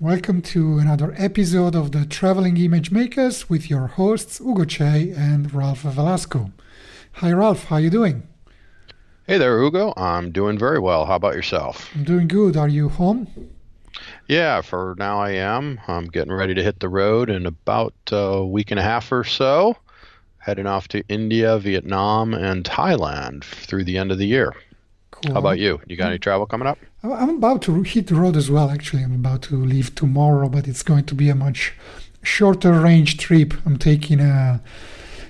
Welcome to another episode of the Traveling Image Makers with your hosts Ugo Cei and Ralph Velasco. Hi, Ralph. How you doing? Hey there, Ugo. I'm doing very well. How about yourself? I'm doing good. Are you home? Yeah, for now I am. I'm getting ready to hit the road in about a week and a half or so, heading off to India, Vietnam, and Thailand through the end of the year. Cool. How about you? You got any mm. travel coming up? I'm about to hit the road as well. Actually, I'm about to leave tomorrow, but it's going to be a much shorter range trip. I'm taking a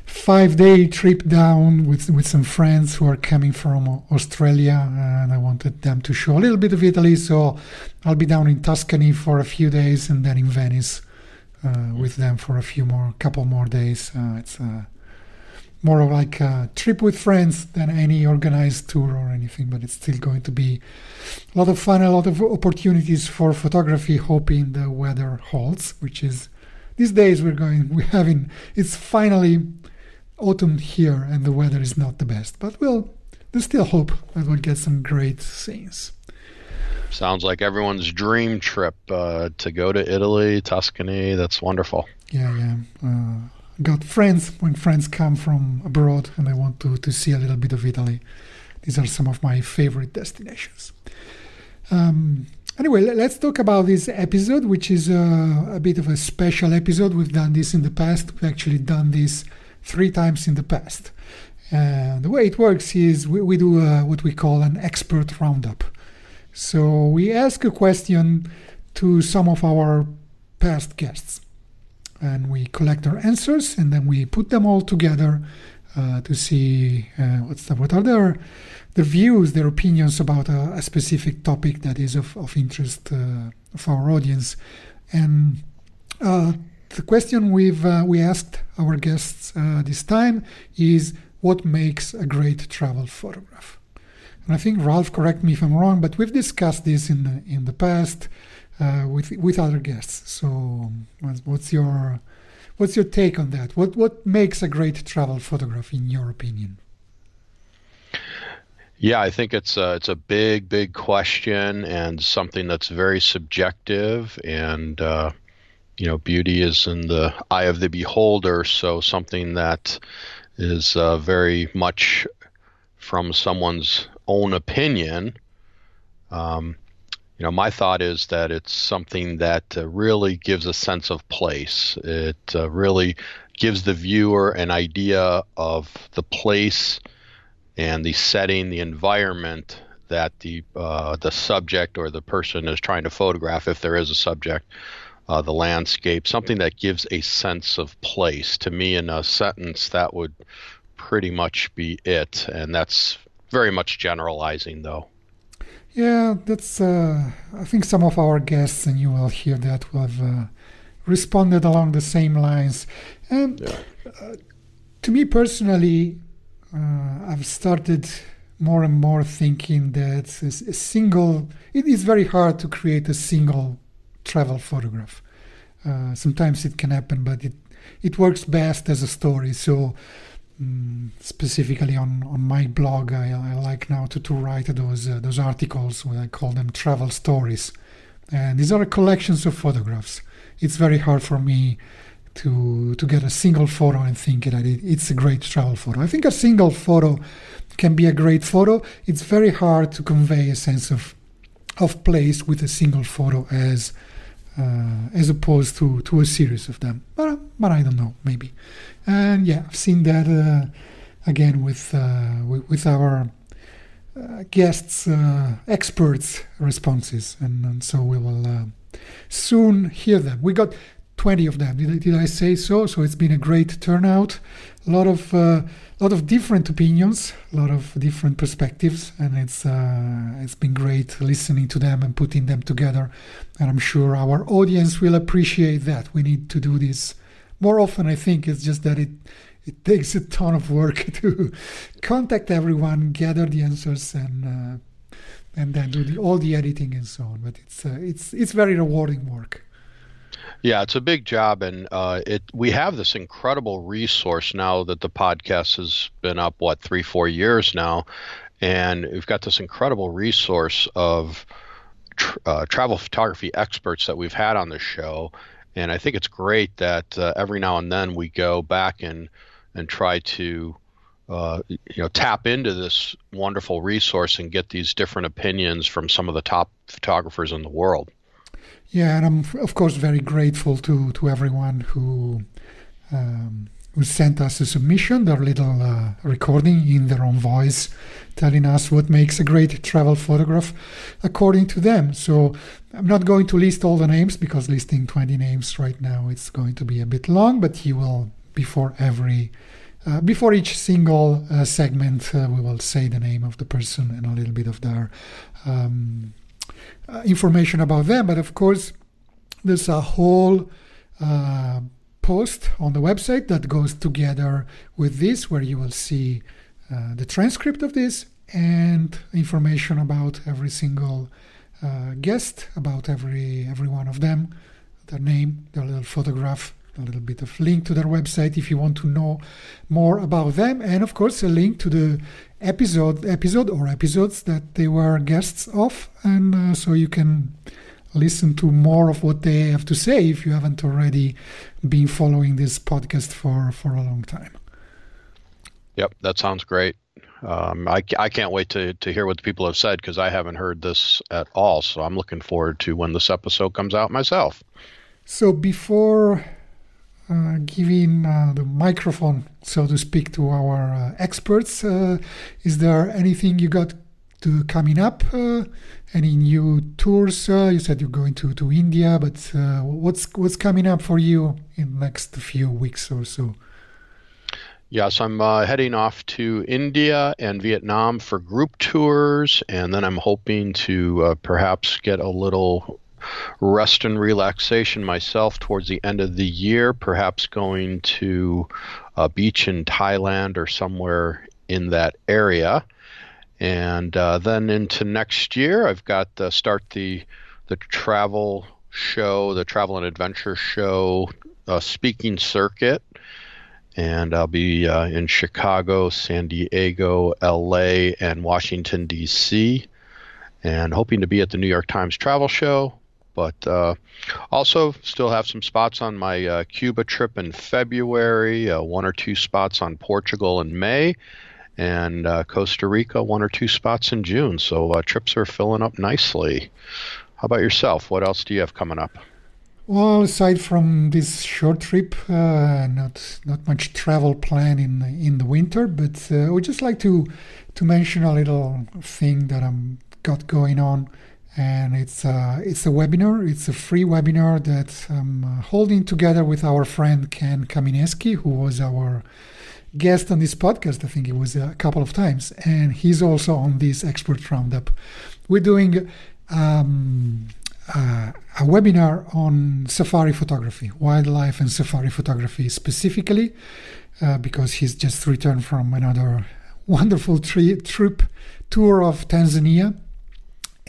five day trip down with with some friends who are coming from Australia, and I wanted them to show a little bit of Italy. So I'll be down in Tuscany for a few days, and then in Venice uh, with them for a few more, couple more days. Uh, it's uh, more of like a trip with friends than any organized tour or anything, but it's still going to be a lot of fun, a lot of opportunities for photography, hoping the weather holds, which is these days we're going, we're having, it's finally autumn here and the weather is not the best, but we'll, there's still hope that we'll get some great scenes. Sounds like everyone's dream trip uh, to go to Italy, Tuscany. That's wonderful. Yeah, yeah. Uh, got friends when friends come from abroad and I want to, to see a little bit of Italy. These are some of my favorite destinations. Um, anyway, let's talk about this episode, which is a, a, bit of a special episode. We've done this in the past. We've actually done this three times in the past. Uh, the way it works is we, we do a, what we call an expert roundup. So we ask a question to some of our past guests and we collect our answers and then we put them all together uh, to see uh, what's the, what are their their views, their opinions about a, a specific topic that is of, of interest uh, our audience. And uh, the question we've uh, we asked our guests uh, this time is what makes a great travel photograph. And I think Ralph, correct me if I'm wrong, but we've discussed this in the, in the past uh, with with other guests. So, what's your what's your take on that? What what makes a great travel photograph, in your opinion? Yeah, I think it's a, it's a big, big question and something that's very subjective. And uh, you know, beauty is in the eye of the beholder. So something that is uh, very much from someone's own opinion. Um, you know, my thought is that it's something that uh, really gives a sense of place. It uh, really gives the viewer an idea of the place and the setting, the environment that the uh, the subject or the person is trying to photograph, if there is a subject, uh, the landscape, something that gives a sense of place. To me, in a sentence, that would pretty much be it, and that's very much generalizing, though. Yeah, that's. Uh, I think some of our guests, and you will hear that, will have uh, responded along the same lines. And yeah. uh, to me personally, uh, I've started more and more thinking that a single. It is very hard to create a single travel photograph. Uh, sometimes it can happen, but it it works best as a story. So um, specifically on, on my blog, I, I like now to, to write those uh, those articles. I call them travel stories, and these are collections of photographs. It's very hard for me to to get a single photo and think that it, it's a great travel photo. I think a single photo can be a great photo. It's very hard to convey a sense of of place with a single photo as uh, as opposed to, to a series of them. But, but I don't know, maybe. And yeah, I've seen that uh, again with, uh, with, with our uh, guests, uh, experts' responses, and, and, so we will uh, soon hear them. We got 20 of them. Did, did I say so? So it's been a great turnout. A lot of a lot of different opinions, a lot of different perspectives, and it's uh, it's been great listening to them and putting them together. And I'm sure our audience will appreciate that. We need to do this more often I think it's just that it it takes a ton of work to contact everyone, gather the answers, and uh, and then do the, all the editing and so on. But it's uh, it's it's very rewarding work. Yeah, it's a big job, and uh, it we have this incredible resource now that the podcast has been up what three four years now, and we've got this incredible resource of uh, travel photography experts that we've had on the show, and I think it's great that uh, every now and then we go back and and try to uh, you know tap into this wonderful resource and get these different opinions from some of the top photographers in the world. Yeah, and I'm of course very grateful to to everyone who um, who sent us a submission, their little uh, recording in their own voice, telling us what makes a great travel photograph according to them. So I'm not going to list all the names because listing 20 names right now it's going to be a bit long, but you will before every uh, before each single uh, segment, uh, we will say the name of the person and a little bit of their um, uh, information about them. But of course, there's a whole uh, post on the website that goes together with this, where you will see uh, the transcript of this and information about every single uh, guest, about every every one of them, their name, their little photograph, a little bit of link to their website if you want to know more about them, and of course a link to the episode episode or episodes that they were guests of, and uh, so you can listen to more of what they have to say if you haven't already been following this podcast for for a long time. Yep, that sounds great. Um, I, I can't wait to, to hear what the people have said because I haven't heard this at all. So I'm looking forward to when this episode comes out myself. So before uh, giving uh, the microphone, so to speak, to our uh, experts. is there anything you got to coming up? any new tours? you said you're going to, to India, but what's what's coming up for you in next few weeks or so? Yes, I'm uh, heading off to India and Vietnam for group tours, and then I'm hoping to uh, perhaps get a little rest and relaxation myself towards the end of the year, perhaps going to a beach in Thailand or somewhere in that area. And uh, then into next year, I've got to start the the travel show, the travel and adventure show, uh, speaking circuit, and I'll be uh, in Chicago, San Diego, L.A., and Washington D.C. And hoping to be at the New York Times Travel Show, but uh, also, still have some spots on my uh, Cuba trip in February, uh, one or two spots on Portugal in May, and uh, Costa Rica, one or two spots in June. So uh, trips are filling up nicely. How about yourself? What else do you have coming up? Well, aside from this short trip, uh, not not much travel plan in in the winter, but I would just like to to mention a little thing that I'm got going on and it's a, it's a webinar. It's a free webinar that I'm uh, holding together with our friend Ken Kaminesky, who was our guest on this podcast. I think it was a couple of times, and he's also on this expert roundup. We're doing um, uh, a webinar on safari photography, wildlife and safari photography specifically, uh, because he's just returned from another wonderful tri- trip tour of Tanzania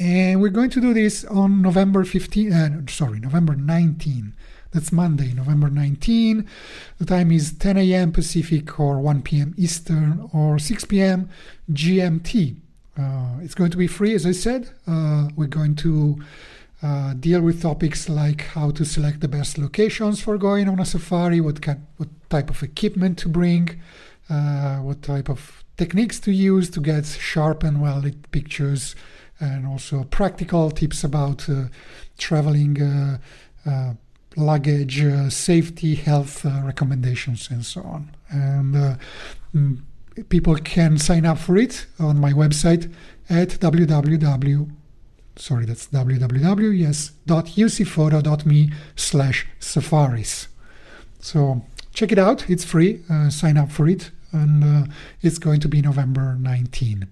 and we're going to do this on November 15, uh, sorry, November 19. That's Monday, November 19. The time is 10 a.m. Pacific or 1 p.m. Eastern or 6 p.m. GMT. Uh, it's going to be free, as I said. Uh, we're going to uh, deal with topics like how to select the best locations for going on a safari, what, kind, what type of equipment to bring, uh, what type of techniques to use to get sharp and well lit pictures and also practical tips about uh, traveling, uh, uh, luggage, safety, health recommendations, and so on. And mm, people can sign up for it on my website at www sorry that's www yes dot ucphoto.me slash safaris so check it out it's free uh, sign up for it and uh, it's going to be november 19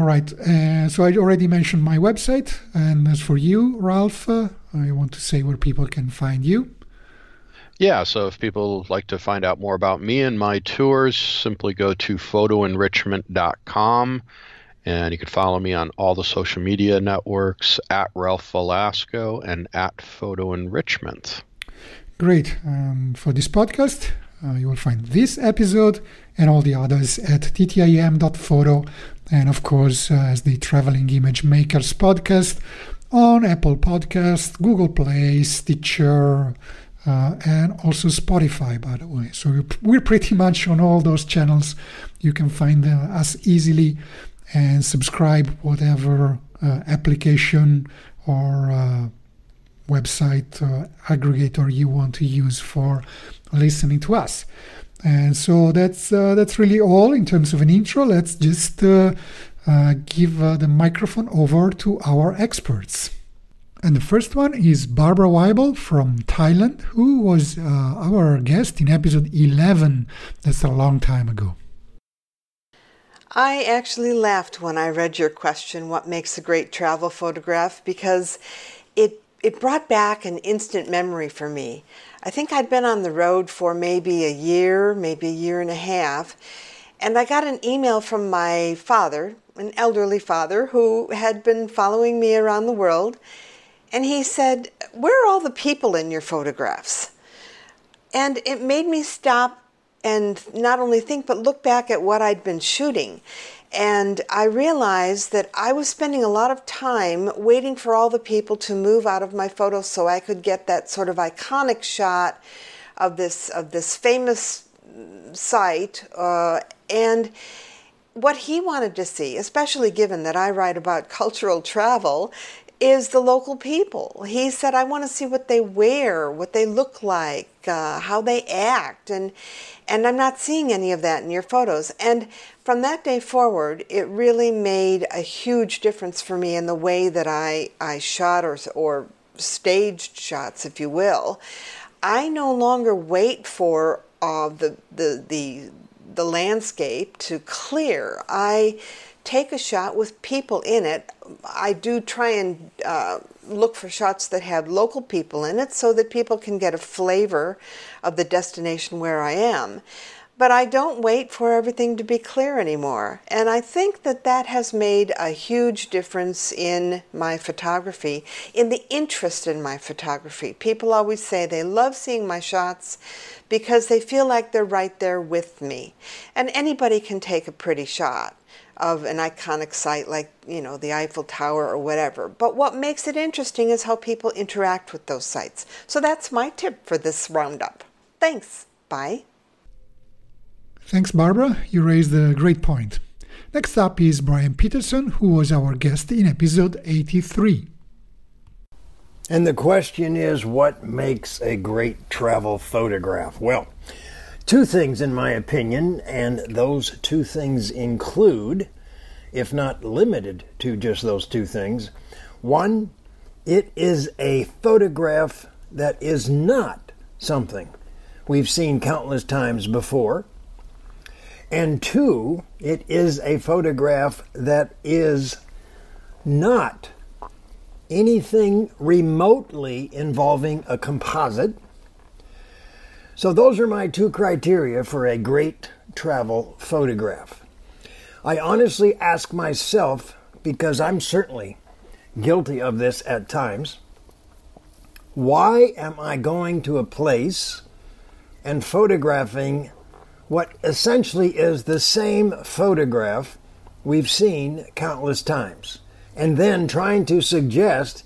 all right. Uh, so I already mentioned my website. And as for you, Ralph, uh, I want to say where people can find you. Yeah, so if people like to find out more about me and my tours, simply go to photoenrichment.com and you can follow me on all the social media networks at Ralph Velasco and at Photo Enrichment. Great. Um, for this podcast, uh, you will find this episode and all the others at ttim.photo and of course uh, as the Traveling Image Makers podcast on Apple Podcast, Google Play, Stitcher, uh, and also Spotify, by the way. So we're pretty much on all those channels. You can find us easily and subscribe whatever uh, application or uh, website uh, aggregator you want to use for listening to us. And so that's uh, that's really all in terms of an intro. Let's just give the microphone over to our experts. And the first one is Barbara Weibel from Thailand, who was uh, our guest in episode 11. That's a long time ago. I actually laughed when I read your question, What makes a great travel photograph? because it, it brought back an instant memory for me. I think I'd been on the road for maybe a year, maybe a year and a half, and I got an email from my father, an elderly father, who had been following me around the world and he said, Where are all the people in your photographs? And it made me stop and not only think, but look back at what I'd been shooting. And I realized that I was spending a lot of time waiting for all the people to move out of my photos so I could get that sort of iconic shot of this of this famous site. Uh, and what he wanted to see, especially given that I write about cultural travel, is the local people. He said, I want to see what they wear, what they look like, uh, how they act, and and I'm not seeing any of that in your photos. And from that day forward, it really made a huge difference for me in the way that I, I shot or, or staged shots, if you will. I no longer wait for uh, the, the, the, the landscape to clear. I take a shot with people in it. I do try and uh, look for shots that have local people in it so that people can get a flavor of the destination where I am. But I don't wait for everything to be clear anymore. And I think that that has made a huge difference in my photography, in the interest in my photography. People always say they love seeing my shots because they feel like they're right there with me. And anybody can take a pretty shot of an iconic site like, you know, the Eiffel Tower or whatever. But what makes it interesting is how people interact with those sites. So that's my tip for this roundup. Thanks. Bye. Thanks, Barbara. You raised a great point. Next up is Bryan Peterson, who was our guest in episode 83. And the question is what makes a great travel photograph? Well, Two things, in my opinion, and those two things include, if not limited to just those two things, one, it is a photograph that is not something we've seen countless times before. And two, it is a photograph that is not anything remotely involving a composite so, those are my two criteria for a great travel photograph. I honestly ask myself, because I'm certainly guilty of this at times, why am I going to a place and photographing what essentially is the same photograph we've seen countless times? And then trying to suggest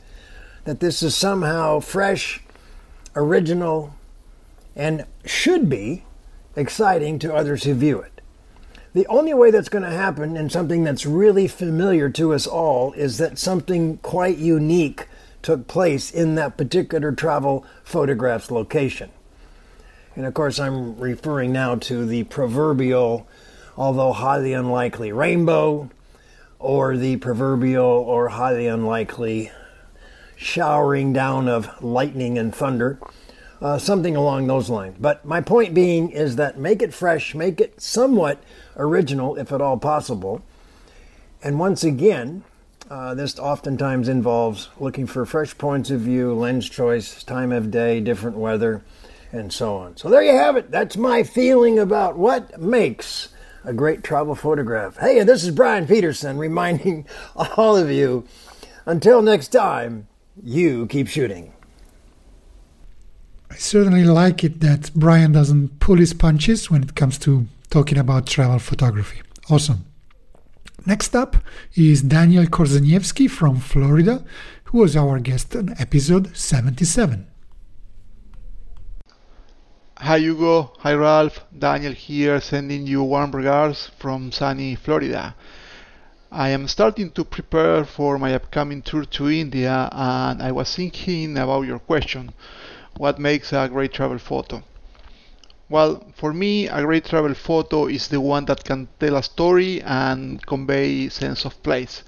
that this is somehow fresh, original, and should be exciting to others who view it. The only way that's going to happen in something that's really familiar to us all is that something quite unique took place in that particular travel photograph's location. And of course, I'm referring now to the proverbial, although highly unlikely, rainbow, or the proverbial or highly unlikely showering down of lightning and thunder uh, something along those lines. But my point being is that make it fresh, make it somewhat original, if at all possible. And once again, uh, this oftentimes involves looking for fresh points of view, lens choice, time of day, different weather, and so on. So there you have it. That's my feeling about what makes a great travel photograph. Hey, this is Bryan Peterson reminding all of you until next time, you keep shooting. I certainly like it that Bryan doesn't pull his punches when it comes to talking about travel photography. Awesome. Next up is Daniel Korzeniewski from Florida, who was our guest on episode 77. Hi Hugo, hi Ralph, Daniel here sending you warm regards from sunny Florida. I am starting to prepare for my upcoming tour to India and I was thinking about your question, what makes a great travel photo? Well, for me, a great travel photo is the one that can tell a story and convey sense of place.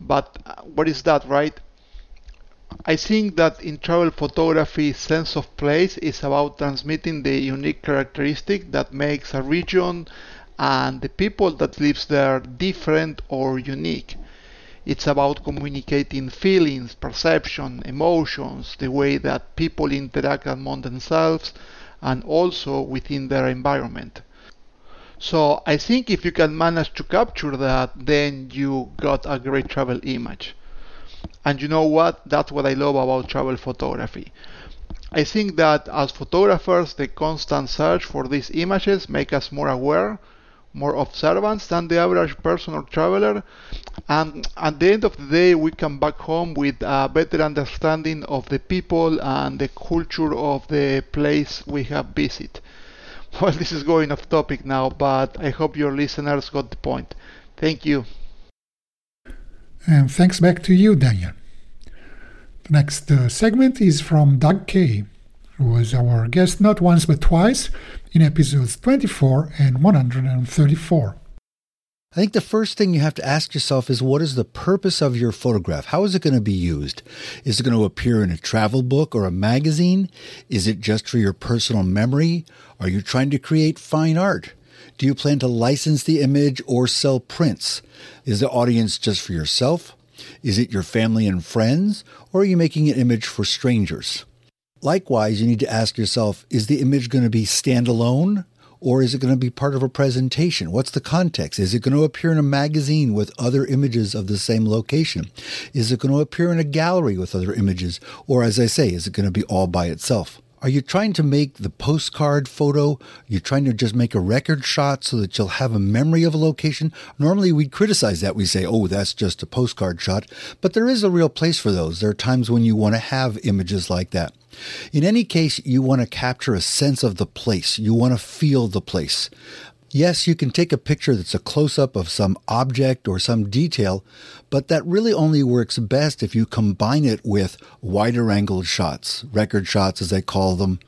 But uh, what is that, right? I think that in travel photography, sense of place is about transmitting the unique characteristic that makes a region and the people that lives there different or unique. It's about communicating feelings, perception, emotions, the way that people interact among themselves and also within their environment. So I think if you can manage to capture that, then you got a great travel image. And you know what? That's what I love about travel photography. I think that as photographers, the constant search for these images make us more aware, more observant than the average person or traveler. And at the end of the day, we come back home with a better understanding of the people and the culture of the place we have visited. Well, this is going off topic now, but I hope your listeners got the point. Thank you. And thanks back to you, Daniel. The next uh, segment is from Doug Kaye, who was our guest not once but twice in episodes 24 and 134. I think the first thing you have to ask yourself is what is the purpose of your photograph? How is it going to be used? Is it going to appear in a travel book or a magazine? Is it just for your personal memory? Are you trying to create fine art? Do you plan to license the image or sell prints? Is the audience just for yourself? Is it your family and friends? Or are you making an image for strangers? Likewise, you need to ask yourself is the image going to be standalone? Or is it going to be part of a presentation? What's the context? Is it going to appear in a magazine with other images of the same location? Is it going to appear in a gallery with other images? Or, as I say, is it going to be all by itself? Are you trying to make the postcard photo? You're trying to just make a record shot so that you'll have a memory of a location? Normally we'd criticize that. We say, oh, that's just a postcard shot. But there is a real place for those. There are times when you want to have images like that. In any case, you want to capture a sense of the place. You want to feel the place. Yes, you can take a picture that's a close up of some object or some detail, but that really only works best if you combine it with wider angled shots, record shots as they call them.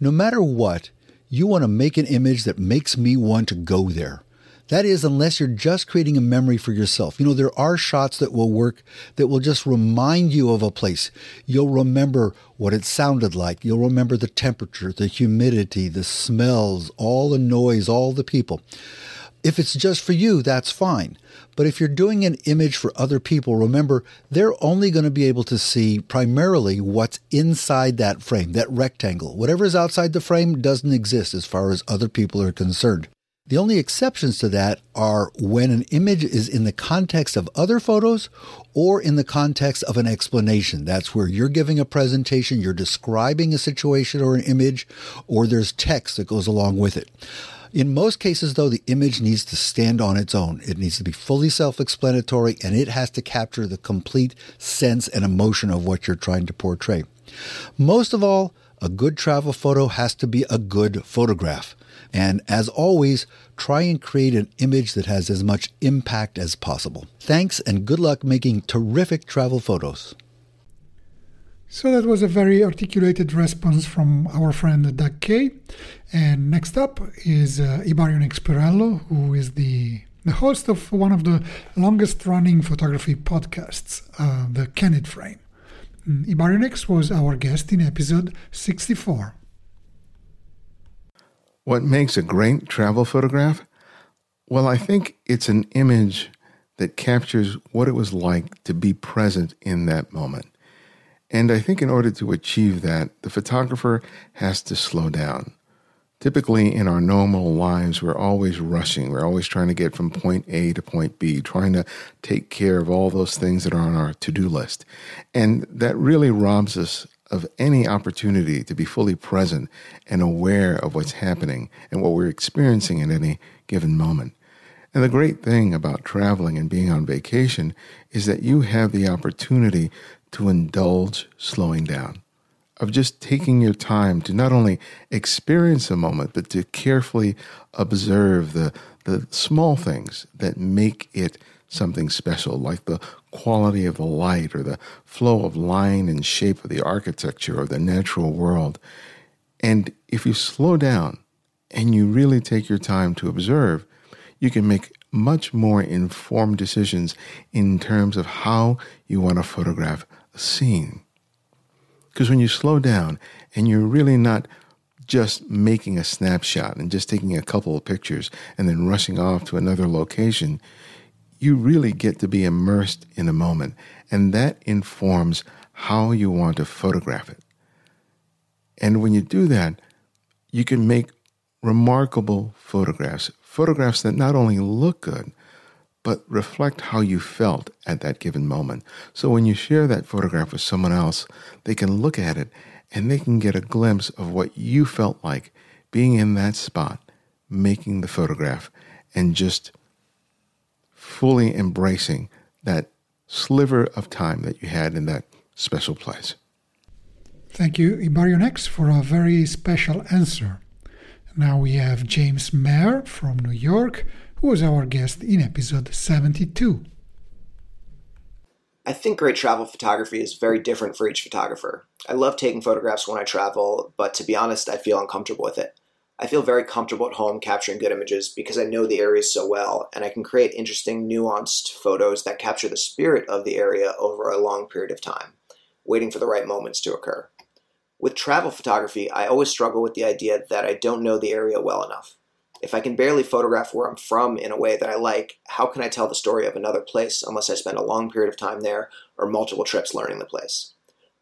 No matter what, you want to make an image that makes me want to go there. That is, unless you're just creating a memory for yourself. You know, there are shots that will work that will just remind you of a place. You'll remember what it sounded like. You'll remember the temperature, the humidity, the smells, all the noise, all the people. If it's just for you, that's fine. But if you're doing an image for other people, remember, they're only going to be able to see primarily what's inside that frame, that rectangle. Whatever is outside the frame doesn't exist as far as other people are concerned. The only exceptions to that are when an image is in the context of other photos or in the context of an explanation. That's where you're giving a presentation, you're describing a situation or an image, or there's text that goes along with it. In most cases, though, the image needs to stand on its own. It needs to be fully self explanatory and it has to capture the complete sense and emotion of what you're trying to portray. Most of all, a good travel photo has to be a good photograph. And as always, try and create an image that has as much impact as possible. Thanks and good luck making terrific travel photos. So that was a very articulated response from our friend Doug Kaye. And next up is uh, Perello, who is the, the host of one of the longest running photography podcasts, uh, The Candid Frame. Mm, Ibarionex was our guest in episode 64. What makes a great travel photograph? Well, I think it's an image that captures what it was like to be present in that moment. And I think in order to achieve that, the photographer has to slow down. Typically, in our normal lives, we're always rushing. We're always trying to get from point A to point B, trying to take care of all those things that are on our to do list. And that really robs us of any opportunity to be fully present and aware of what's happening and what we're experiencing at any given moment. And the great thing about traveling and being on vacation is that you have the opportunity to indulge slowing down of just taking your time to not only experience a moment, but to carefully observe the, the small things that make it something special, like the quality of the light or the flow of line and shape of the architecture or the natural world. And if you slow down and you really take your time to observe, you can make much more informed decisions in terms of how you want to photograph a scene. Because when you slow down and you're really not just making a snapshot and just taking a couple of pictures and then rushing off to another location, you really get to be immersed in a moment. And that informs how you want to photograph it. And when you do that, you can make remarkable photographs, photographs that not only look good, but reflect how you felt at that given moment. So when you share that photograph with someone else, they can look at it and they can get a glimpse of what you felt like being in that spot, making the photograph, and just fully embracing that sliver of time that you had in that special place. Thank you, Ibarionex, for a very special answer. Now we have James Maher from New York who was our guest in episode 72. I think great travel photography is very different for each photographer. I love taking photographs when I travel, but to be honest, I feel uncomfortable with it. I feel very comfortable at home capturing good images because I know the areas so well, and I can create interesting, nuanced photos that capture the spirit of the area over a long period of time, waiting for the right moments to occur. With travel photography, I always struggle with the idea that I don't know the area well enough. If I can barely photograph where I'm from in a way that I like, how can I tell the story of another place unless I spend a long period of time there or multiple trips learning the place?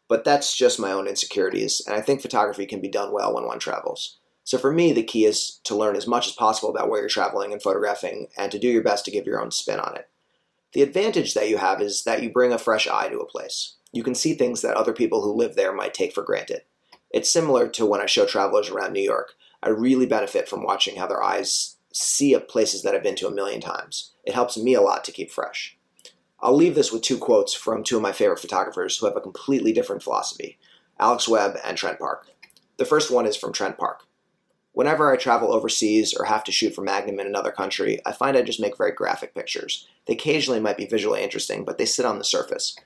But that's just my own insecurities, and I think photography can be done well when one travels. So for me, the key is to learn as much as possible about where you're traveling and photographing and to do your best to give your own spin on it. The advantage that you have is that you bring a fresh eye to a place. You can see things that other people who live there might take for granted. It's similar to when I show travelers around New York. I really benefit from watching how their eyes see places that I've been to a million times. It helps me a lot to keep fresh. I'll leave this with two quotes from two of my favorite photographers who have a completely different philosophy Alex Webb and Trent Parke. The first one is from Trent Parke. Whenever I travel overseas or have to shoot for Magnum in another country, I find I just make very graphic pictures. They occasionally might be visually interesting, but they sit on the surface.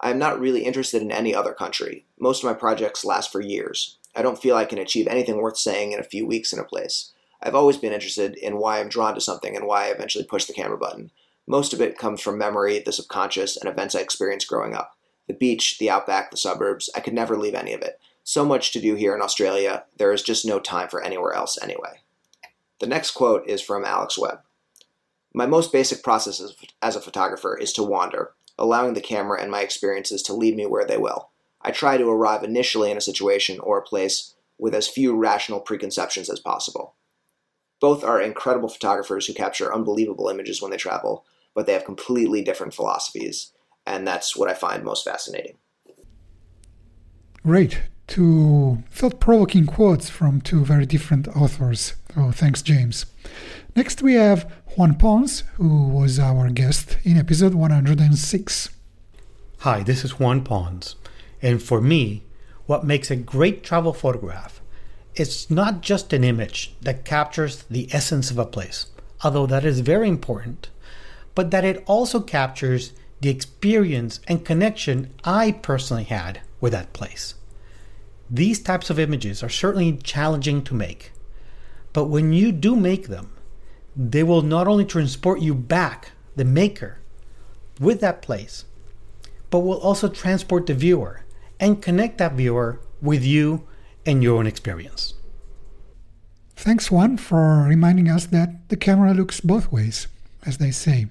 I am not really interested in any other country. Most of my projects last for years. I don't feel I can achieve anything worth saying in a few weeks in a place. I've always been interested in why I'm drawn to something and why I eventually push the camera button. Most of it comes from memory, the subconscious, and events I experienced growing up. The beach, the outback, the suburbs, I could never leave any of it. So much to do here in Australia, there is just no time for anywhere else anyway. The next quote is from Alex Webb. My most basic process as a photographer is to wander, allowing the camera and my experiences to lead me where they will. I try to arrive initially in a situation or a place with as few rational preconceptions as possible. Both are incredible photographers who capture unbelievable images when they travel, but they have completely different philosophies, and that's what I find most fascinating. Great. Two thought provoking quotes from two very different authors. Thanks, James. Next, we have Juan Pons, who was our guest in episode 106. Hi, this is Juan Pons. And for me, what makes a great travel photograph is not just an image that captures the essence of a place, although that is very important, but that it also captures the experience and connection I personally had with that place. These types of images are certainly challenging to make, but when you do make them, they will not only transport you back, the maker, with that place, but will also transport the viewer and connect that viewer with you and your own experience. Thanks, Juan, for reminding us that the camera looks both ways, as they say.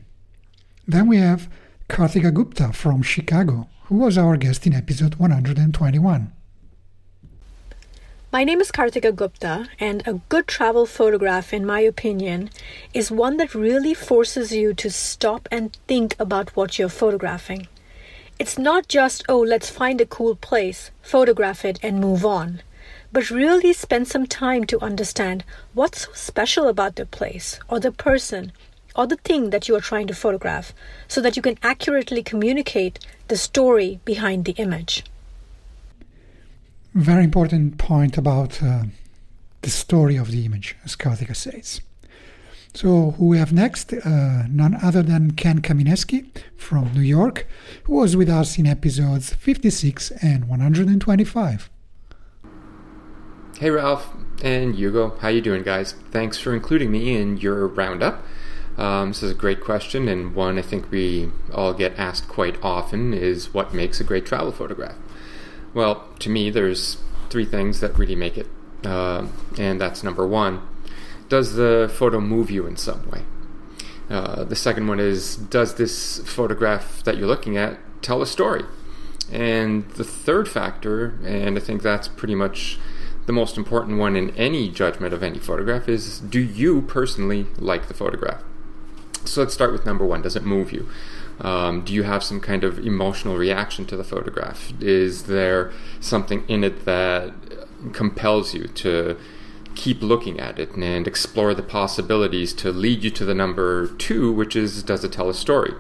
Then we have Karthika Gupta from Chicago, who was our guest in episode 121. My name is Karthika Gupta, and a good travel photograph, in my opinion, is one that really forces you to stop and think about what you're photographing. It's not just, oh, let's find a cool place, photograph it, and move on, but really spend some time to understand what's so special about the place, or the person, or the thing that you are trying to photograph, so that you can accurately communicate the story behind the image very important point about uh, the story of the image, as Karthika says. So, who we have next? Uh, none other than Ken Kaminesky from New York, who was with us in episodes 56 and 125. Hey, Ralph and Hugo. How you doing, guys? Thanks for including me in your roundup. Um, this is a great question, and one I think we all get asked quite often is what makes a great travel photograph? Well, to me, there's three things that really make it. Uh, and that's number one does the photo move you in some way? Uh, the second one is does this photograph that you're looking at tell a story? And the third factor, and I think that's pretty much the most important one in any judgment of any photograph, is do you personally like the photograph? So let's start with number one does it move you? Um, do you have some kind of emotional reaction to the photograph? Is there something in it that compels you to keep looking at it and explore the possibilities to lead you to the number two, which is does it tell a story?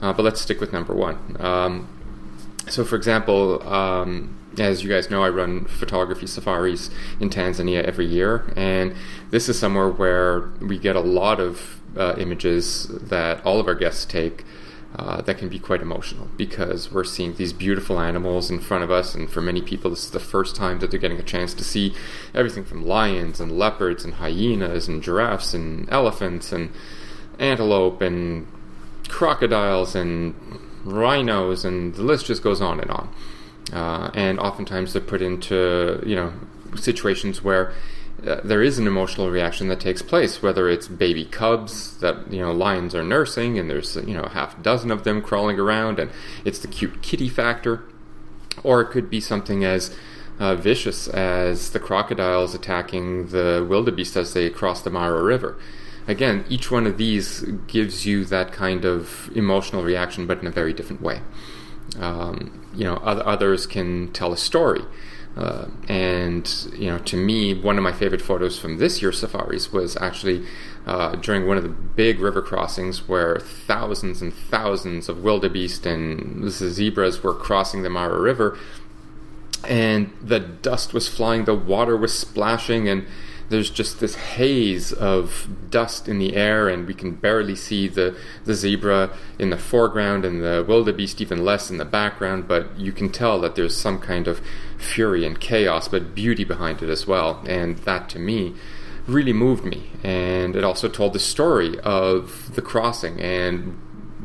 Uh, but let's stick with number one. Um, so, for example, um, as you guys know, I run photography safaris in Tanzania every year, and this is somewhere where we get a lot of uh, images that all of our guests take uh, that can be quite emotional because we're seeing these beautiful animals in front of us, and for many people, this is the first time that they're getting a chance to see everything from lions and leopards and hyenas and giraffes and elephants and antelope and crocodiles and rhinos, and the list just goes on and on. Uh, and oftentimes they're put into you know situations where uh, there is an emotional reaction that takes place, whether it's baby cubs that you know lions are nursing, and there's you know a half dozen of them crawling around, and it's the cute kitty factor, or it could be something as uh, vicious as the crocodiles attacking the wildebeest as they cross the Mara River. Again, each one of these gives you that kind of emotional reaction, but in a very different way. Um, you know, others can tell a story. Uh, and you know, to me, one of my favorite photos from this year's safaris was actually uh, during one of the big river crossings where thousands and thousands of wildebeest and zebras were crossing the Mara River, and the dust was flying, the water was splashing, and there's just this haze of dust in the air, and we can barely see the, the zebra in the foreground and the wildebeest even less in the background, but you can tell that there's some kind of fury and chaos, but beauty behind it as well. And that to me really moved me. And it also told the story of the crossing and,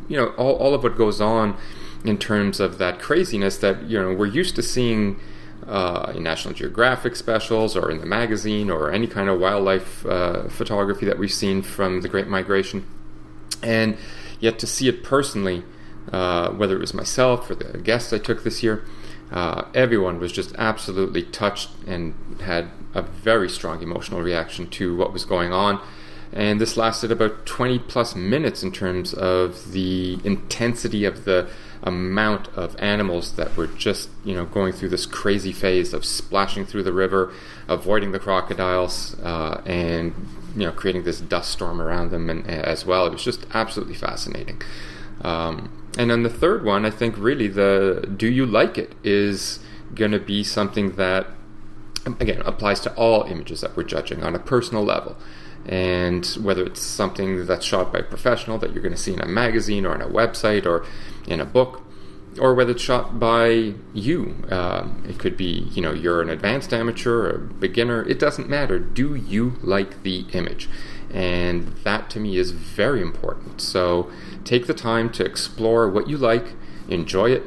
you know, all, all of what goes on in terms of that craziness that, you know, we're used to seeing uh, in National Geographic specials or in the magazine or any kind of wildlife uh, photography that we've seen from the Great Migration. And yet to see it personally, uh, whether it was myself or the guests I took this year, uh, everyone was just absolutely touched and had a very strong emotional reaction to what was going on. And this lasted about 20 plus minutes in terms of the intensity of the amount of animals that were just you know going through this crazy phase of splashing through the river, avoiding the crocodiles, uh, and you know creating this dust storm around them and, as well. It was just absolutely fascinating. Um, and then the third one, I think, really the "Do you like it?" is going to be something that again applies to all images that we're judging on a personal level and whether it's something that's shot by a professional that you're going to see in a magazine or on a website or in a book or whether it's shot by you. Uh, it could be, you know, you're an advanced amateur a beginner. It doesn't matter. Do you like the image? And that to me is very important. So take the time to explore what you like, enjoy it,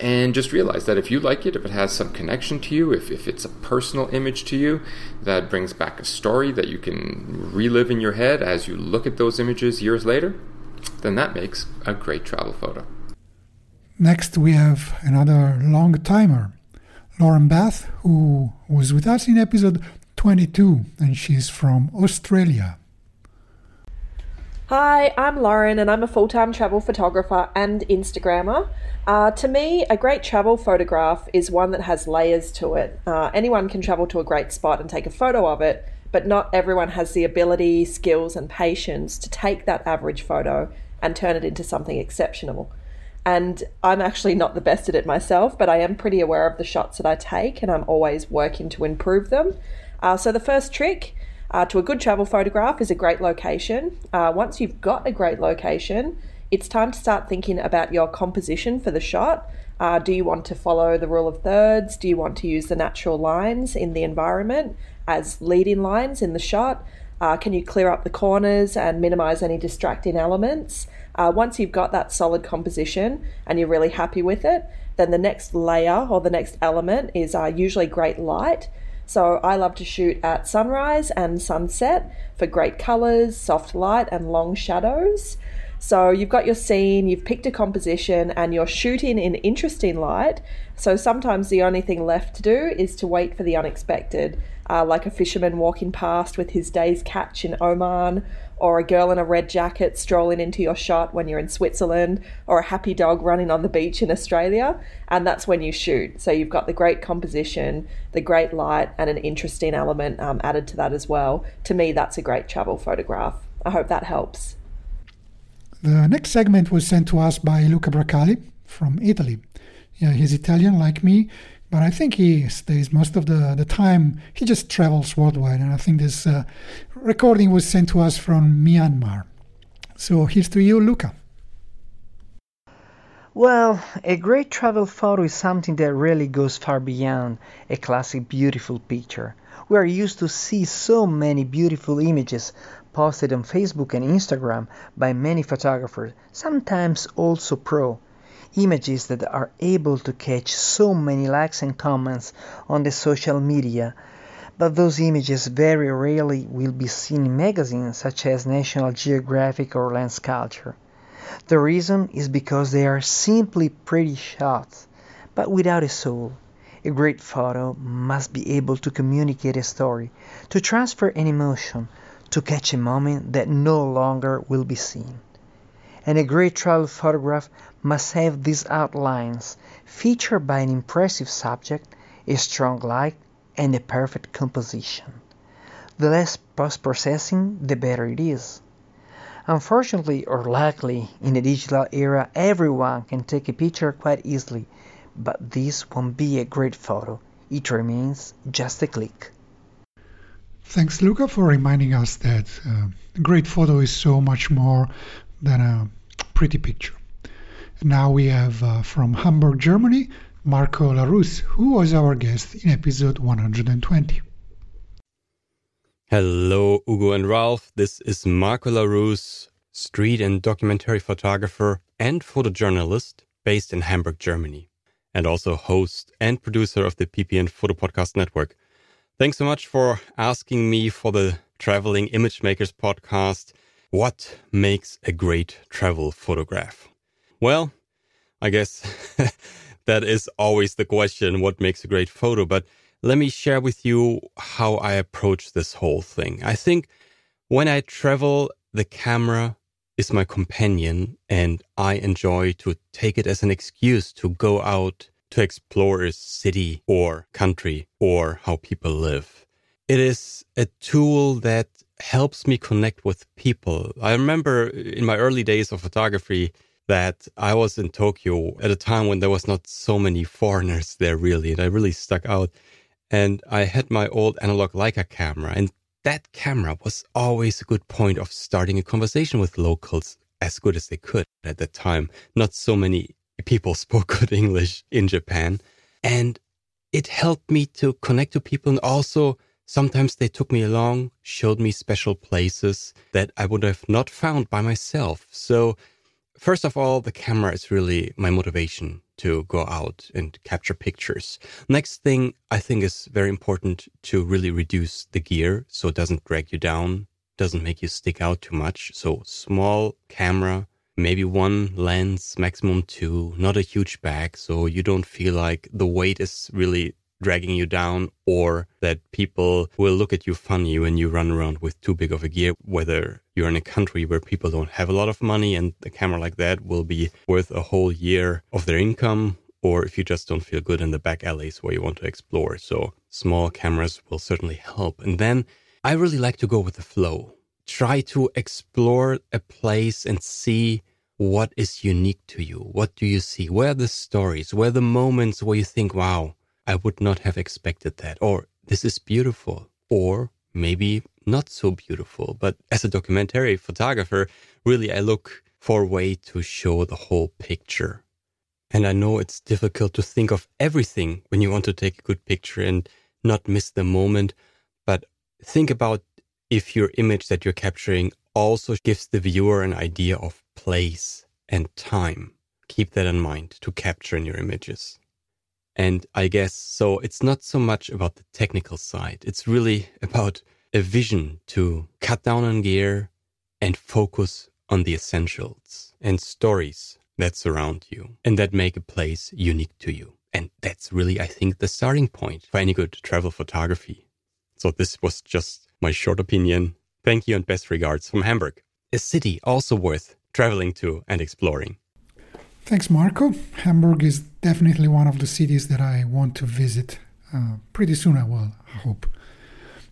and just realize that if you like it, if it has some connection to you, if, if it's a personal image to you that brings back a story that you can relive in your head as you look at those images years later, then that makes a great travel photo. Next, we have another long timer, Lauren Bath, who was with us in episode 22, and she's from Australia. Hi, I'm Lauren, and I'm a full time travel photographer and Instagrammer. Uh, to me, a great travel photograph is one that has layers to it. Uh, anyone can travel to a great spot and take a photo of it, but not everyone has the ability, skills, and patience to take that average photo and turn it into something exceptional. And I'm actually not the best at it myself, but I am pretty aware of the shots that I take, and I'm always working to improve them. Uh, so, the first trick uh, to a good travel photograph is a great location. Uh, once you've got a great location, it's time to start thinking about your composition for the shot. Uh, do you want to follow the rule of thirds? Do you want to use the natural lines in the environment as leading lines in the shot? Uh, can you clear up the corners and minimize any distracting elements? Uh, once you've got that solid composition and you're really happy with it, then the next layer or the next element is uh, usually great light. So I love to shoot at sunrise and sunset for great colors, soft light, and long shadows. So you've got your scene, you've picked a composition, and you're shooting in interesting light. So sometimes the only thing left to do is to wait for the unexpected, uh, like a fisherman walking past with his day's catch in Oman, or a girl in a red jacket strolling into your shot when you're in Switzerland, or a happy dog running on the beach in Australia, and that's when you shoot. So you've got the great composition, the great light, and an interesting element um, added to that as well. To me, that's a great travel photograph. I hope that helps. The next segment was sent to us by Luca Bracali from Italy. Yeah, he's Italian like me, but I think he stays most of the, the time. He just travels worldwide, and I think this uh, recording was sent to us from Myanmar. So here's to you, Luca. Well, a great travel photo is something that really goes far beyond a classic beautiful picture. We are used to see so many beautiful images posted on Facebook and Instagram by many photographers, sometimes also pro images that are able to catch so many likes and comments on the social media, but those images very rarely will be seen in magazines such as National Geographic or Lens Culture. The reason is because they are simply pretty shots, but without a soul. A great photo must be able to communicate a story, to transfer an emotion, to catch a moment that no longer will be seen and a great travel photograph must have these outlines, featured by an impressive subject, a strong light, and a perfect composition. The less post-processing, the better it is. Unfortunately or luckily, in the digital era, everyone can take a picture quite easily, but this won't be a great photo. It remains just a click. Thanks, Luca, for reminding us that uh, a great photo is so much more than a pretty picture. Now we have uh, from Hamburg, Germany, Marco Larousse, who was our guest in episode 120. Hello, Ugo and Ralph. This is Marco Larousse, street and documentary photographer and photojournalist based in Hamburg, Germany, and also host and producer of the PPN Photo Podcast Network. Thanks so much for asking me for the Traveling Image Makers podcast what makes a great travel photograph? Well, I guess that is always the question what makes a great photo? But let me share with you how I approach this whole thing. I think when I travel, the camera is my companion, and I enjoy to take it as an excuse to go out to explore a city or country or how people live. It is a tool that helps me connect with people. I remember in my early days of photography that I was in Tokyo at a time when there was not so many foreigners there really, and I really stuck out. And I had my old analog Leica camera, and that camera was always a good point of starting a conversation with locals as good as they could at that time. Not so many people spoke good English in Japan. And it helped me to connect to people and also Sometimes they took me along, showed me special places that I would have not found by myself. So, first of all, the camera is really my motivation to go out and capture pictures. Next thing I think is very important to really reduce the gear so it doesn't drag you down, doesn't make you stick out too much. So, small camera, maybe one lens, maximum two, not a huge bag, so you don't feel like the weight is really dragging you down or that people will look at you funny when you run around with too big of a gear, whether you're in a country where people don't have a lot of money and a camera like that will be worth a whole year of their income, or if you just don't feel good in the back alleys where you want to explore. So small cameras will certainly help. And then I really like to go with the flow. Try to explore a place and see what is unique to you. What do you see? Where are the stories? Where are the moments where you think, wow, I would not have expected that, or this is beautiful, or maybe not so beautiful. But as a documentary photographer, really, I look for a way to show the whole picture. And I know it's difficult to think of everything when you want to take a good picture and not miss the moment. But think about if your image that you're capturing also gives the viewer an idea of place and time. Keep that in mind to capture in your images. And I guess so it's not so much about the technical side. It's really about a vision to cut down on gear and focus on the essentials and stories that surround you and that make a place unique to you. And that's really, I think, the starting point for any good travel photography. So this was just my short opinion. Thank you and best regards from Hamburg, a city also worth traveling to and exploring. Thanks, Marco. Hamburg is definitely one of the cities that I want to visit. Uh, pretty soon, I will, I hope.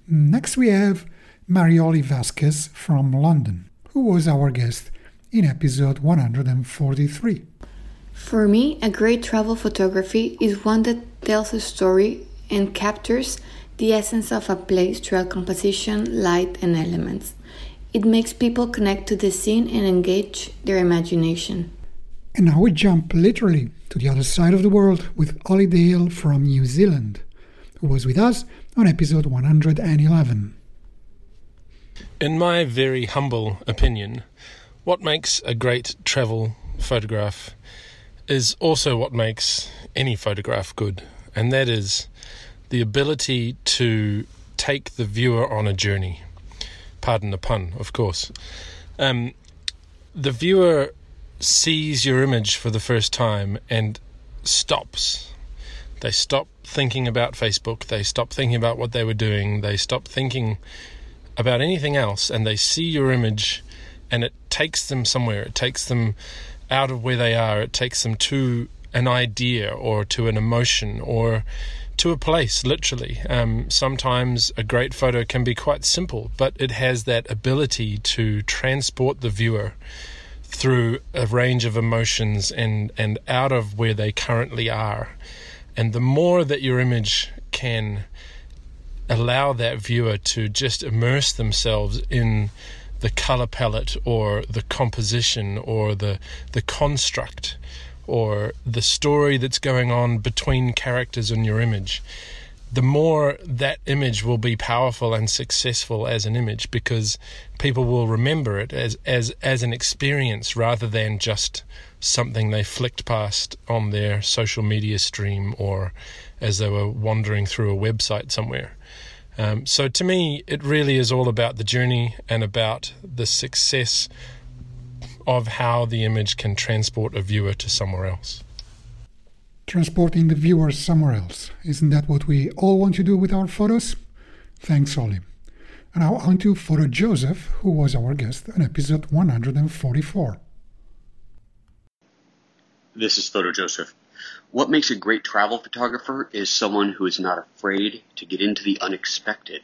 Next, we have Marioli Vasquez from London, who was our guest in episode 143. For me, a great travel photography is one that tells a story and captures the essence of a place through a composition, light, and elements. It makes people connect to the scene and engage their imagination. And now we jump literally to the other side of the world with Ollie Dale from New Zealand, who was with us on episode 111. In my very humble opinion, what makes a great travel photograph is also what makes any photograph good, and that is the ability to take the viewer on a journey. Pardon the pun, of course. Um, the viewer sees your image for the first time and stops. They stop thinking about Facebook, they stop thinking about what they were doing, they stop thinking about anything else, and they see your image and it takes them somewhere. It takes them out of where they are, it takes them to an idea or to an emotion or to a place, literally. Um, sometimes a great photo can be quite simple, but it has that ability to transport the viewer through a range of emotions and, and out of where they currently are. And the more that your image can allow that viewer to just immerse themselves in the color palette or the composition or the the construct or the story that's going on between characters in your image the more that image will be powerful and successful as an image because people will remember it as as as an experience rather than just something they flicked past on their social media stream or as they were wandering through a website somewhere. Um, so to me, it really is all about the journey and about the success of how the image can transport a viewer to somewhere else transporting the viewers somewhere else. Isn't that what we all want to do with our photos? Thanks, Ollie. And now on to Photo Joseph, who was our guest on episode 144. This is Photo Joseph. What makes a great travel photographer is someone who is not afraid to get into the unexpected.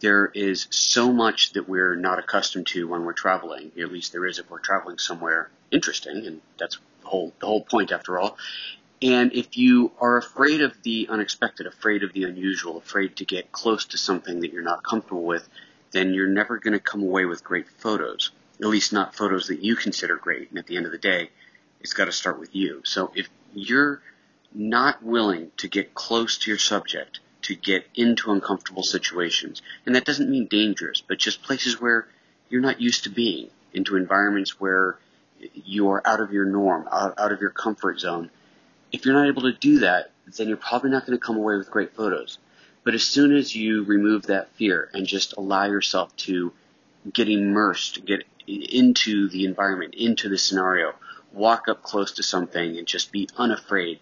There is so much that we're not accustomed to when we're traveling. At least there is if we're traveling somewhere interesting, and that's the whole the whole point after all. And if you are afraid of the unexpected, afraid of the unusual, afraid to get close to something that you're not comfortable with, then you're never going to come away with great photos. At least not photos that you consider great. And at the end of the day, it's got to start with you. So if you're not willing to get close to your subject, to get into uncomfortable situations, and that doesn't mean dangerous, but just places where you're not used to being, into environments where you are out of your norm, out, out of your comfort zone, if you're not able to do that, then you're probably not going to come away with great photos. But as soon as you remove that fear and just allow yourself to get immersed, get into the environment, into the scenario, walk up close to something and just be unafraid,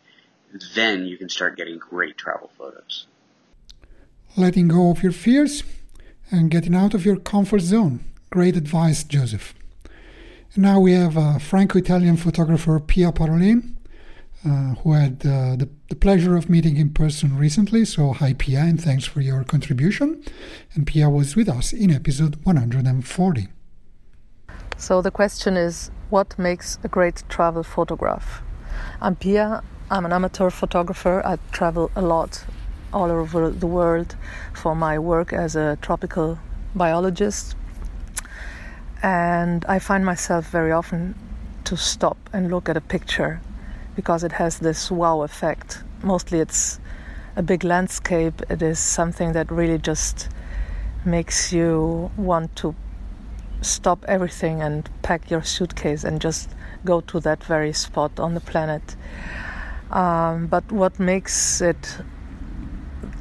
then you can start getting great travel photos. Letting go of your fears and getting out of your comfort zone. Great advice, Joseph. Now we have uh, Franco Italian photographer Pia Parolin, uh, who had uh, the, the pleasure of meeting in person recently. So, hi, Pia, and thanks for your contribution. And Pia was with us in episode 140. So, the question is what makes a great travel photograph? I'm Pia, I'm an amateur photographer. I travel a lot all over the world for my work as a tropical biologist. And I find myself very often to stop and look at a picture because it has this wow effect. Mostly it's a big landscape, it is something that really just makes you want to stop everything and pack your suitcase and just go to that very spot on the planet. Um, but what makes it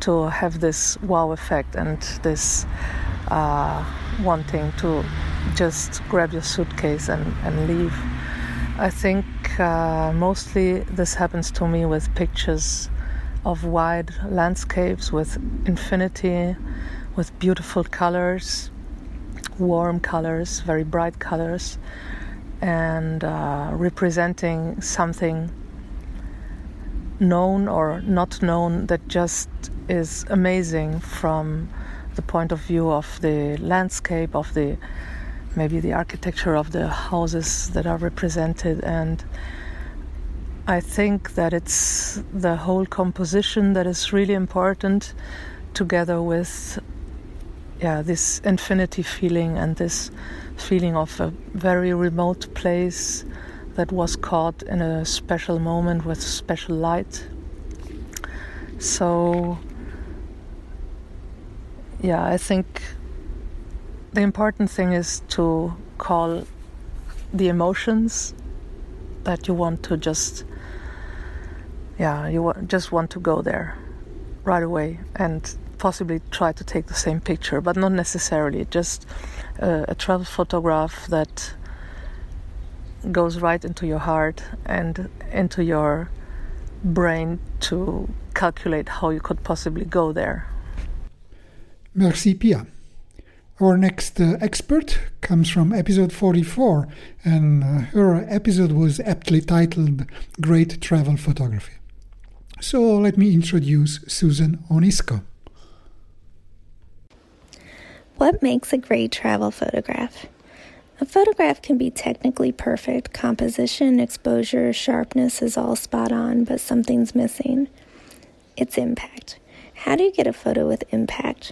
to have this wow effect and this uh, wanting to just grab your suitcase and, and leave? I think uh, mostly this happens to me with pictures of wide landscapes with infinity, with beautiful colors, warm colors, very bright colors, and uh, representing something known or not known that just is amazing from the point of view of the landscape, of the maybe the architecture of the houses that are represented and I think that it's the whole composition that is really important together with yeah this infinity feeling and this feeling of a very remote place that was caught in a special moment with special light. So yeah i think the important thing is to call the emotions that you want to just yeah you just want to go there right away and possibly try to take the same picture but not necessarily just uh, a travel photograph that goes right into your heart and into your brain to calculate how you could possibly go there. Merci pia our next uh, expert comes from episode 44, and uh, her episode was aptly titled Great Travel Photography. So let me introduce Susan Onisko. What makes a great travel photograph? A photograph can be technically perfect. Composition, exposure, sharpness is all spot on, but something's missing. It's impact. How do you get a photo with impact?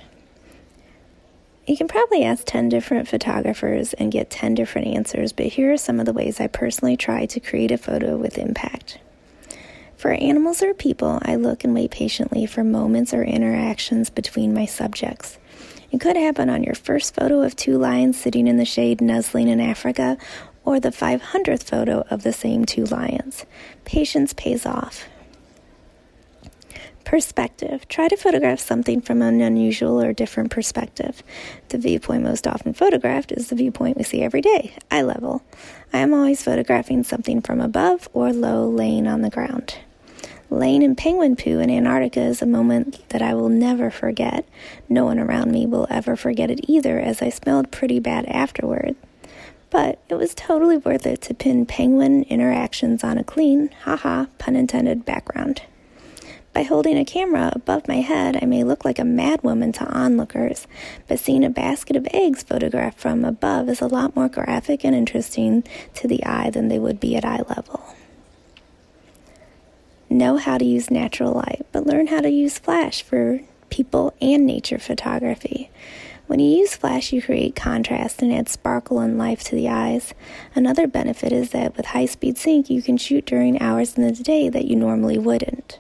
You can probably ask 10 different photographers and get 10 different answers, but here are some of the ways I personally try to create a photo with impact. For animals or people, I look and wait patiently for moments or interactions between my subjects. It could happen on your first photo of two lions sitting in the shade nuzzling in Africa, or the 500th photo of the same two lions. Patience pays off. Perspective. Try to photograph something from an unusual or different perspective. The viewpoint most often photographed is the viewpoint we see every day, eye level. I am always photographing something from above or low, laying on the ground. Laying in penguin poo in Antarctica is a moment that I will never forget. No one around me will ever forget it either, as I smelled pretty bad afterward. But it was totally worth it to pin penguin interactions on a clean, haha, pun intended, background. By holding a camera above my head, I may look like a madwoman to onlookers, but seeing a basket of eggs photographed from above is a lot more graphic and interesting to the eye than they would be at eye level. Know how to use natural light, but learn how to use flash for people and nature photography. When you use flash, you create contrast and add sparkle and life to the eyes. Another benefit is that with high speed sync, you can shoot during hours in the day that you normally wouldn't.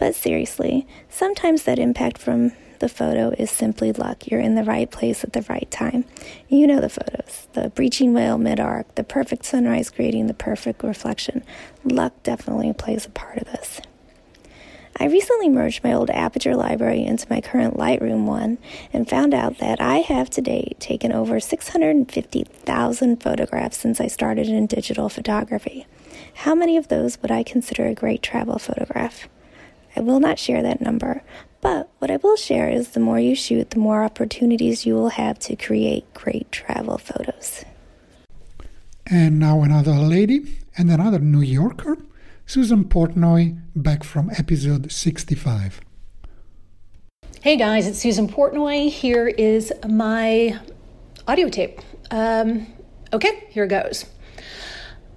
But seriously, sometimes that impact from the photo is simply luck. You're in the right place at the right time. You know the photos the breaching whale mid arc, the perfect sunrise creating the perfect reflection. Luck definitely plays a part of this. I recently merged my old Aperture library into my current Lightroom one and found out that I have to date taken over 650,000 photographs since I started in digital photography. How many of those would I consider a great travel photograph? I will not share that number, but what I will share is the more you shoot, the more opportunities you will have to create great travel photos. And now another lady and another New Yorker, Susan Portnoy, back from episode 65. Hey guys, it's Susan Portnoy. Here is my audio tape. Um, okay, here goes.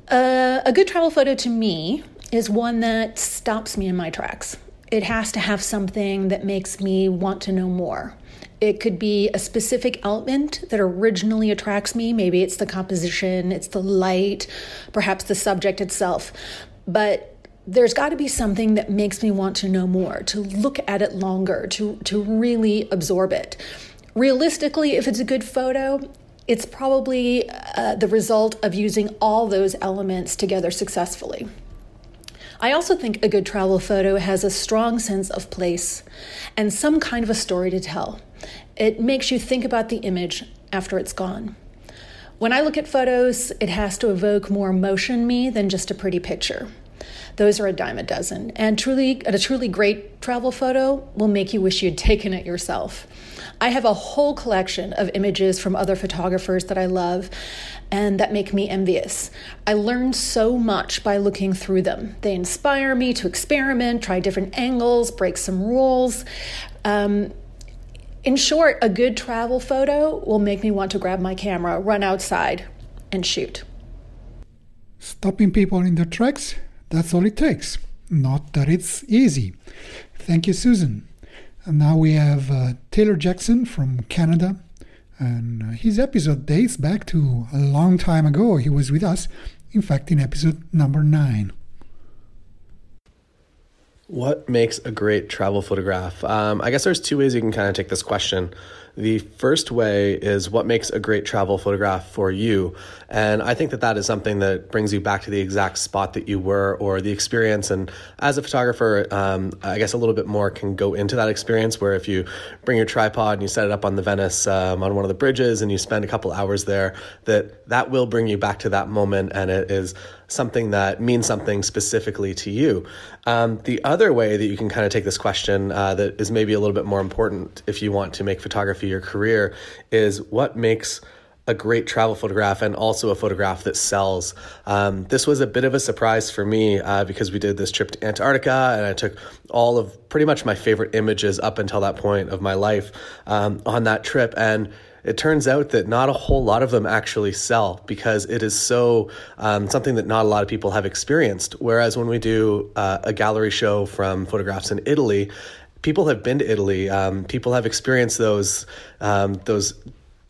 Uh, a good travel photo to me is one that stops me in my tracks. It has to have something that makes me want to know more. It could be a specific element that originally attracts me. Maybe it's the composition, it's the light, perhaps the subject itself. But there's got to be something that makes me want to know more, to look at it longer, to, to really absorb it. Realistically, if it's a good photo, it's probably uh, the result of using all those elements together successfully. I also think a good travel photo has a strong sense of place and some kind of a story to tell. It makes you think about the image after it's gone. When I look at photos, it has to evoke more emotion in me than just a pretty picture. Those are a dime a dozen. And truly, a truly great travel photo will make you wish you'd taken it yourself. I have a whole collection of images from other photographers that I love and that make me envious. I learn so much by looking through them. They inspire me to experiment, try different angles, break some rules. Um, in short, a good travel photo will make me want to grab my camera, run outside, and shoot. Stopping people in their tracks, that's all it takes. Not that it's easy. Thank you, Susan. And now we have uh, Taylor Jackson from Canada. And uh, his episode dates back to a long time ago. He was with us, in fact, in episode number nine. What makes a great travel photograph? Um, I guess there's two ways you can kind of take this question. The first way is what makes a great travel photograph for you. And I think that that is something that brings you back to the exact spot that you were or the experience. And as a photographer, um, I guess a little bit more can go into that experience where if you bring your tripod and you set it up on the Venice um, on one of the bridges and you spend a couple hours there, that that will bring you back to that moment and it is something that means something specifically to you. Um, the other way that you can kind of take this question uh, that is maybe a little bit more important if you want to make photography your career is what makes a great travel photograph and also a photograph that sells. Um, this was a bit of a surprise for me uh, because we did this trip to Antarctica and I took all of pretty much my favorite images up until that point of my life um, on that trip. And it turns out that not a whole lot of them actually sell because it is so um, something that not a lot of people have experienced. Whereas when we do uh, a gallery show from photographs in Italy, people have been to Italy. Um, people have experienced those um, those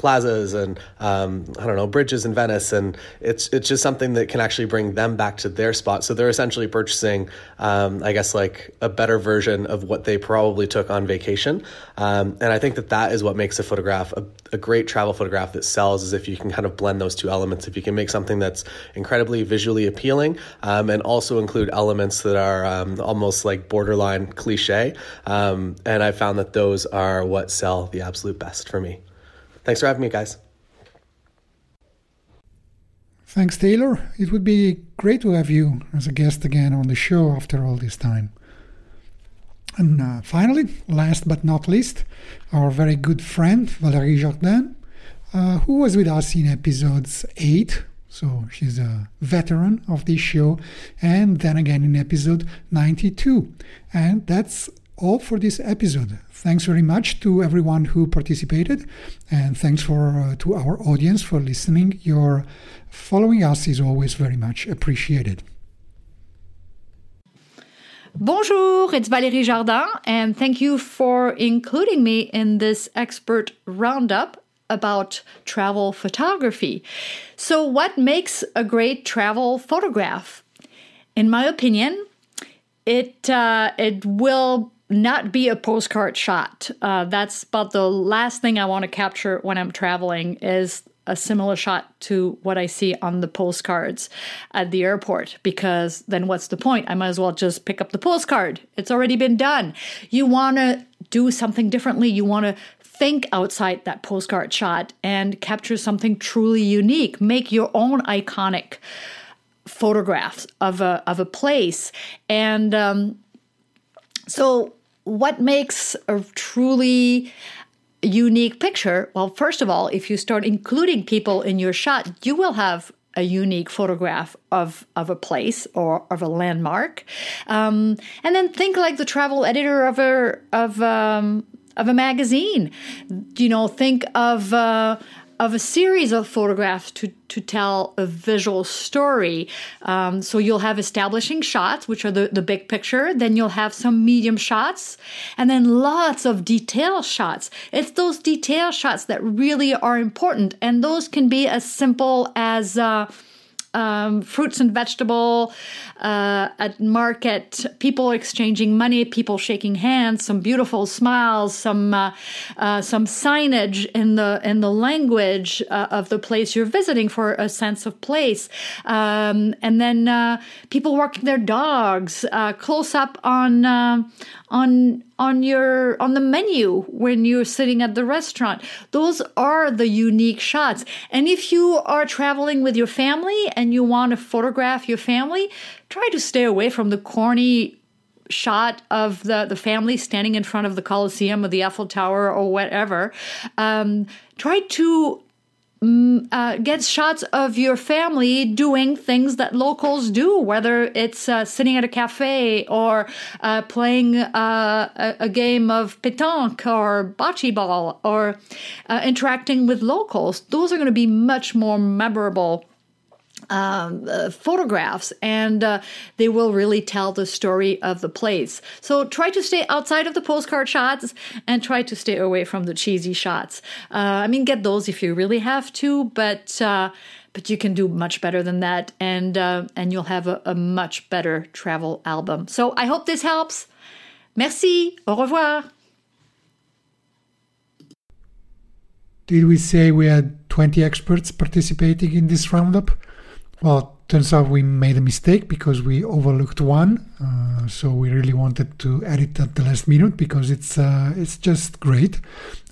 plazas and um, I don't know bridges in Venice, and it's it's just something that can actually bring them back to their spot. So they're essentially purchasing, um, I guess, like a better version of what they probably took on vacation. Um, and I think that that is what makes a photograph a, a great travel photograph that sells. Is if you can kind of blend those two elements. If you can make something that's incredibly visually appealing um, and also include elements that are um, almost like borderline cliche. Um, and I found that those are what sell the absolute best for me. Thanks for having me, guys. Thanks, Taylor. It would be great to have you as a guest again on the show after all this time. And uh, finally, last but not least, our very good friend Valérie Jardin, uh, who was with us in episodes 8. So she's a veteran of this show, and then again in episode 92. And that's all for this episode. Thanks very much to everyone who participated, and thanks for uh, to our audience for listening. Your following us is always very much appreciated. Bonjour, it's Valérie Jardin, and thank you for including me in this expert roundup about travel photography. So, what makes a great travel photograph? In my opinion, it uh, it will not be a postcard shot. Uh, that's about the last thing I want to capture when I'm traveling is a similar shot to what I see on the postcards at the airport because then what's the point? I might as well just pick up the postcard. It's already been done. You want to do something differently. You want to think outside that postcard shot and capture something truly unique. Make your own iconic photographs of a of a place and um, so what makes a truly unique picture? Well, first of all, if you start including people in your shot, you will have a unique photograph of, of a place or of a landmark. Um, and then think like the travel editor of a of um, of a magazine. You know, think of uh, of a series of photographs to, to tell a visual story. Um, so you'll have establishing shots, which are the, the big picture, then you'll have some medium shots, and then lots of detail shots. It's those detail shots that really are important, and those can be as simple as. Uh, um, fruits and vegetable uh, at market, people exchanging money, people shaking hands, some beautiful smiles, some uh, uh, some signage in the in the language uh, of the place you're visiting for a sense of place, um, and then uh, people walking their dogs, uh, close up on on on your on the menu when you're sitting at the restaurant those are the unique shots and if you are traveling with your family and you want to photograph your family try to stay away from the corny shot of the, the family standing in front of the Colosseum or the Eiffel Tower or whatever. Um, try to uh, get shots of your family doing things that locals do, whether it's uh, sitting at a cafe or uh, playing uh, a, a, game of pétanque or bocce ball or uh, interacting with locals. Those are going to be much more memorable um, uh, photographs and uh, they will really tell the story of the place. So try to stay outside of the postcard shots and try to stay away from the cheesy shots. Uh, I mean, get those if you really have to, but uh, but you can do much better than that, and uh, and you'll have a, a much better travel album. So I hope this helps. Merci. Au revoir. Did we say we had 20 experts participating in this roundup? Well, turns out we made a mistake because we overlooked one. Uh, so we really wanted to add it at the last minute because it's uh, it's just great,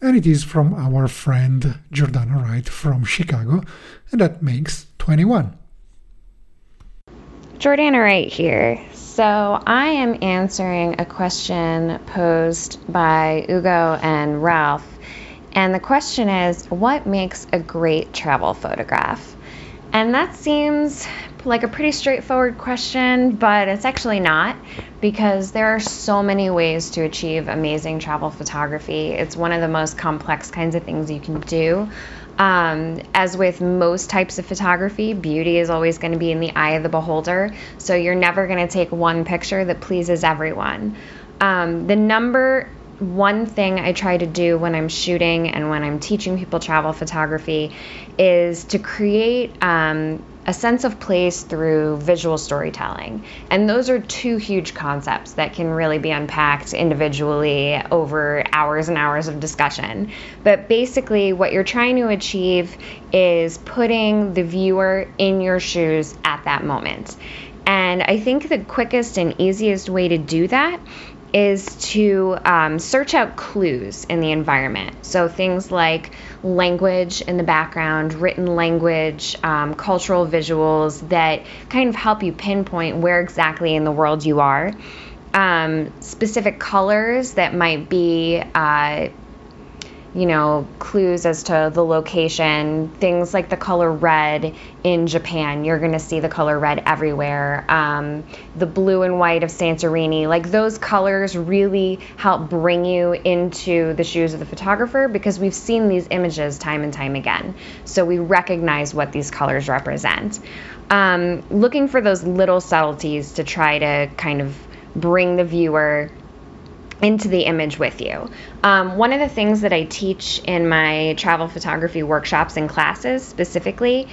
and it is from our friend Jordana Wright from Chicago, and that makes 21. Jordana Wright here. So I am answering a question posed by Ugo and Ralph, and the question is, what makes a great travel photograph? And that seems like a pretty straightforward question, but it's actually not because there are so many ways to achieve amazing travel photography. It's one of the most complex kinds of things you can do. Um, as with most types of photography, beauty is always going to be in the eye of the beholder. So you're never going to take one picture that pleases everyone. Um, the number one thing I try to do when I'm shooting and when I'm teaching people travel photography is to create um, a sense of place through visual storytelling. And those are two huge concepts that can really be unpacked individually over hours and hours of discussion. But basically, what you're trying to achieve is putting the viewer in your shoes at that moment. And I think the quickest and easiest way to do that is to um, search out clues in the environment. So things like language in the background, written language, um, cultural visuals that kind of help you pinpoint where exactly in the world you are. Um, specific colors that might be uh, you know, clues as to the location. Things like the color red in Japan, you're going to see the color red everywhere. Um, the blue and white of Santorini, like those colors really help bring you into the shoes of the photographer because we've seen these images time and time again. So we recognize what these colors represent. Um, looking for those little subtleties to try to kind of bring the viewer into the image with you. Um, one of the things that I teach in my travel photography workshops and classes specifically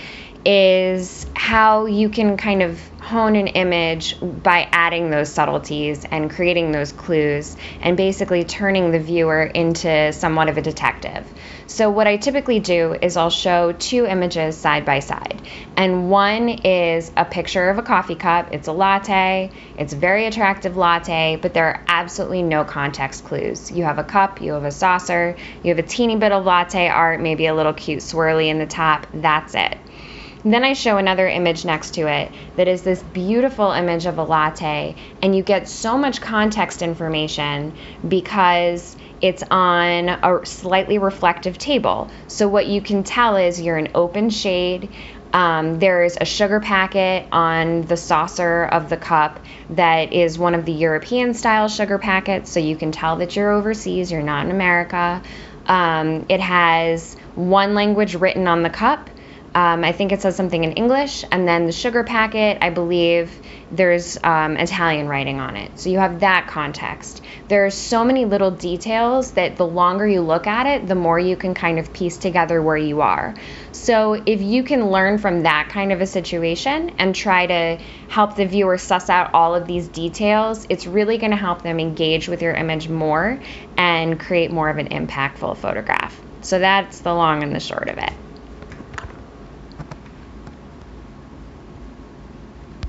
is how you can kind of hone an image by adding those subtleties and creating those clues and basically turning the viewer into somewhat of a detective. So, what I typically do is I'll show two images side by side. And one is a picture of a coffee cup. It's a latte, it's a very attractive latte, but there are absolutely no context clues. You have a cup, you have a saucer, you have a teeny bit of latte art, maybe a little cute swirly in the top. That's it. Then I show another image next to it that is this beautiful image of a latte, and you get so much context information because it's on a slightly reflective table. So, what you can tell is you're an open shade. Um, there's a sugar packet on the saucer of the cup that is one of the European style sugar packets, so you can tell that you're overseas, you're not in America. Um, it has one language written on the cup um, I think it says something in English, and then the sugar packet, I believe there's um, Italian writing on it. So you have that context. There are so many little details that the longer you look at it, the more you can kind of piece together where you are. So if you can learn from that kind of a situation and try to help the viewer suss out all of these details, it's really going to help them engage with your image more and create more of an impactful photograph. So that's the long and the short of it.